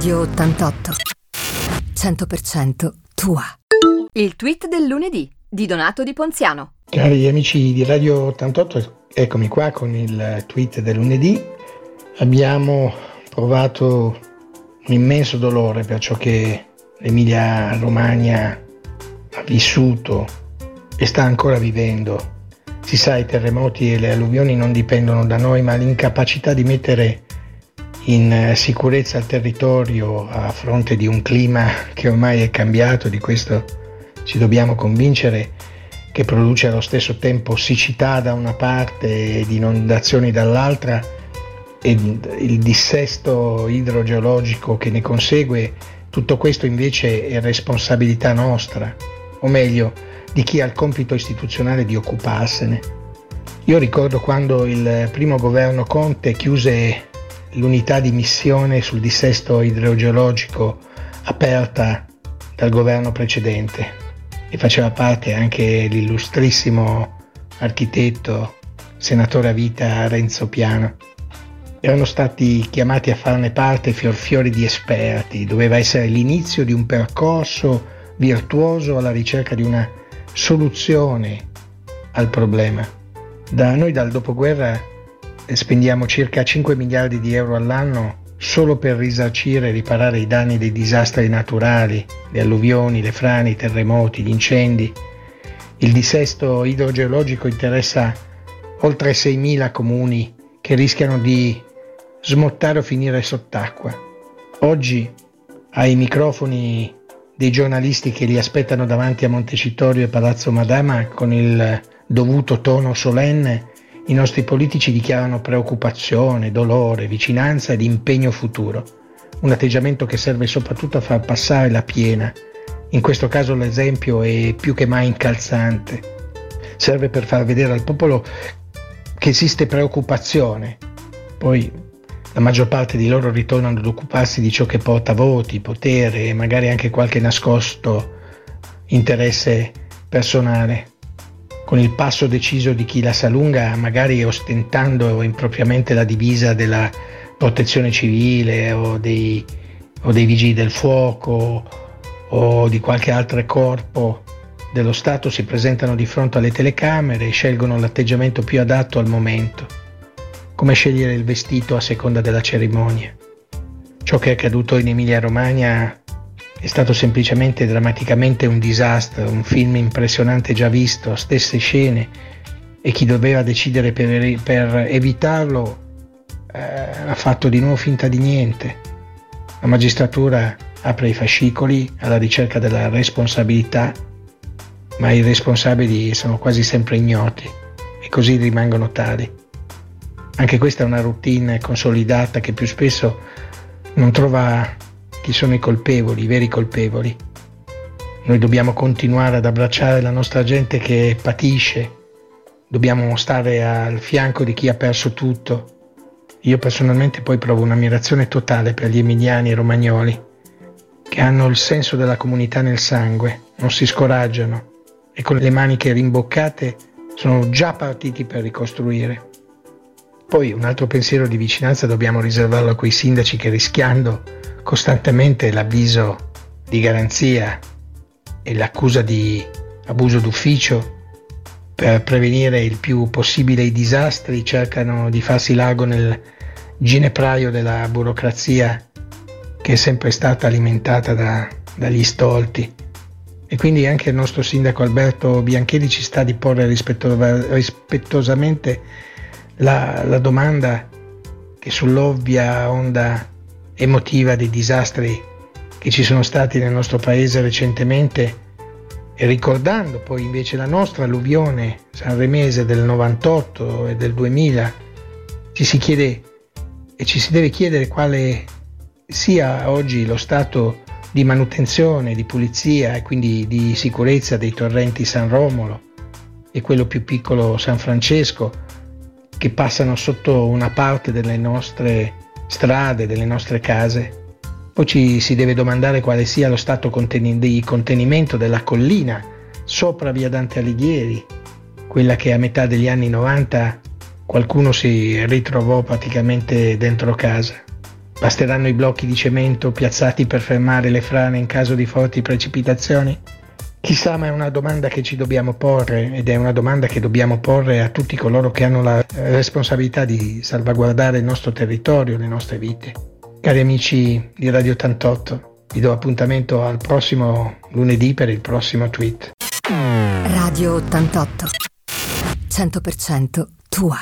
Radio 88. 100% tua. Il tweet del lunedì di Donato Di Ponziano. Cari amici di Radio 88, eccomi qua con il tweet del lunedì. Abbiamo provato un immenso dolore per ciò che l'Emilia Romagna ha vissuto e sta ancora vivendo. Si sa, i terremoti e le alluvioni non dipendono da noi, ma l'incapacità di mettere in sicurezza il territorio a fronte di un clima che ormai è cambiato, di questo ci dobbiamo convincere, che produce allo stesso tempo siccità da una parte ed inondazioni dall'altra e il dissesto idrogeologico che ne consegue, tutto questo invece è responsabilità nostra, o meglio, di chi ha il compito istituzionale di occuparsene. Io ricordo quando il primo governo Conte chiuse l'unità di missione sul dissesto idrogeologico aperta dal governo precedente e faceva parte anche l'illustrissimo architetto, senatore a vita Renzo Piano. Erano stati chiamati a farne parte fior fiori di esperti, doveva essere l'inizio di un percorso virtuoso alla ricerca di una soluzione al problema. Da noi dal dopoguerra spendiamo circa 5 miliardi di euro all'anno solo per risarcire e riparare i danni dei disastri naturali, le alluvioni, le frane, i terremoti, gli incendi. Il dissesto idrogeologico interessa oltre 6.000 comuni che rischiano di smottare o finire sott'acqua. Oggi ai microfoni dei giornalisti che li aspettano davanti a Montecitorio e Palazzo Madama con il dovuto tono solenne, i nostri politici dichiarano preoccupazione, dolore, vicinanza ed impegno futuro, un atteggiamento che serve soprattutto a far passare la piena. In questo caso l'esempio è più che mai incalzante. Serve per far vedere al popolo che esiste preoccupazione. Poi la maggior parte di loro ritornano ad occuparsi di ciò che porta voti, potere e magari anche qualche nascosto interesse personale con il passo deciso di chi la sa lunga, magari ostentando impropriamente la divisa della protezione civile o dei, o dei vigili del fuoco o di qualche altro corpo dello Stato, si presentano di fronte alle telecamere e scelgono l'atteggiamento più adatto al momento, come scegliere il vestito a seconda della cerimonia. Ciò che è accaduto in Emilia-Romagna è stato semplicemente drammaticamente un disastro, un film impressionante già visto, stesse scene e chi doveva decidere per, per evitarlo eh, ha fatto di nuovo finta di niente. La magistratura apre i fascicoli alla ricerca della responsabilità, ma i responsabili sono quasi sempre ignoti e così rimangono tali. Anche questa è una routine consolidata che più spesso non trova chi sono i colpevoli, i veri colpevoli. Noi dobbiamo continuare ad abbracciare la nostra gente che patisce, dobbiamo stare al fianco di chi ha perso tutto. Io personalmente poi provo un'ammirazione totale per gli emiliani e romagnoli, che hanno il senso della comunità nel sangue, non si scoraggiano e con le maniche rimboccate sono già partiti per ricostruire. Poi un altro pensiero di vicinanza dobbiamo riservarlo a quei sindaci che rischiando costantemente l'avviso di garanzia e l'accusa di abuso d'ufficio per prevenire il più possibile i disastri cercano di farsi largo nel ginepraio della burocrazia che è sempre stata alimentata da, dagli stolti. E quindi anche il nostro sindaco Alberto Bianchedi ci sta di porre rispettosamente la, la domanda che sull'ovvia onda emotiva dei disastri che ci sono stati nel nostro paese recentemente e ricordando poi invece la nostra alluvione sanremese del 98 e del 2000 ci si chiede e ci si deve chiedere quale sia oggi lo stato di manutenzione, di pulizia e quindi di sicurezza dei torrenti San Romolo e quello più piccolo San Francesco che passano sotto una parte delle nostre strade, delle nostre case. Poi ci si deve domandare quale sia lo stato conteni- di contenimento della collina sopra via Dante Alighieri, quella che a metà degli anni 90 qualcuno si ritrovò praticamente dentro casa. Basteranno i blocchi di cemento piazzati per fermare le frane in caso di forti precipitazioni? Chissà, ma è una domanda che ci dobbiamo porre ed è una domanda che dobbiamo porre a tutti coloro che hanno la responsabilità di salvaguardare il nostro territorio, le nostre vite. Cari amici di Radio 88, vi do appuntamento al prossimo lunedì per il prossimo tweet. Radio 88. 100% tua.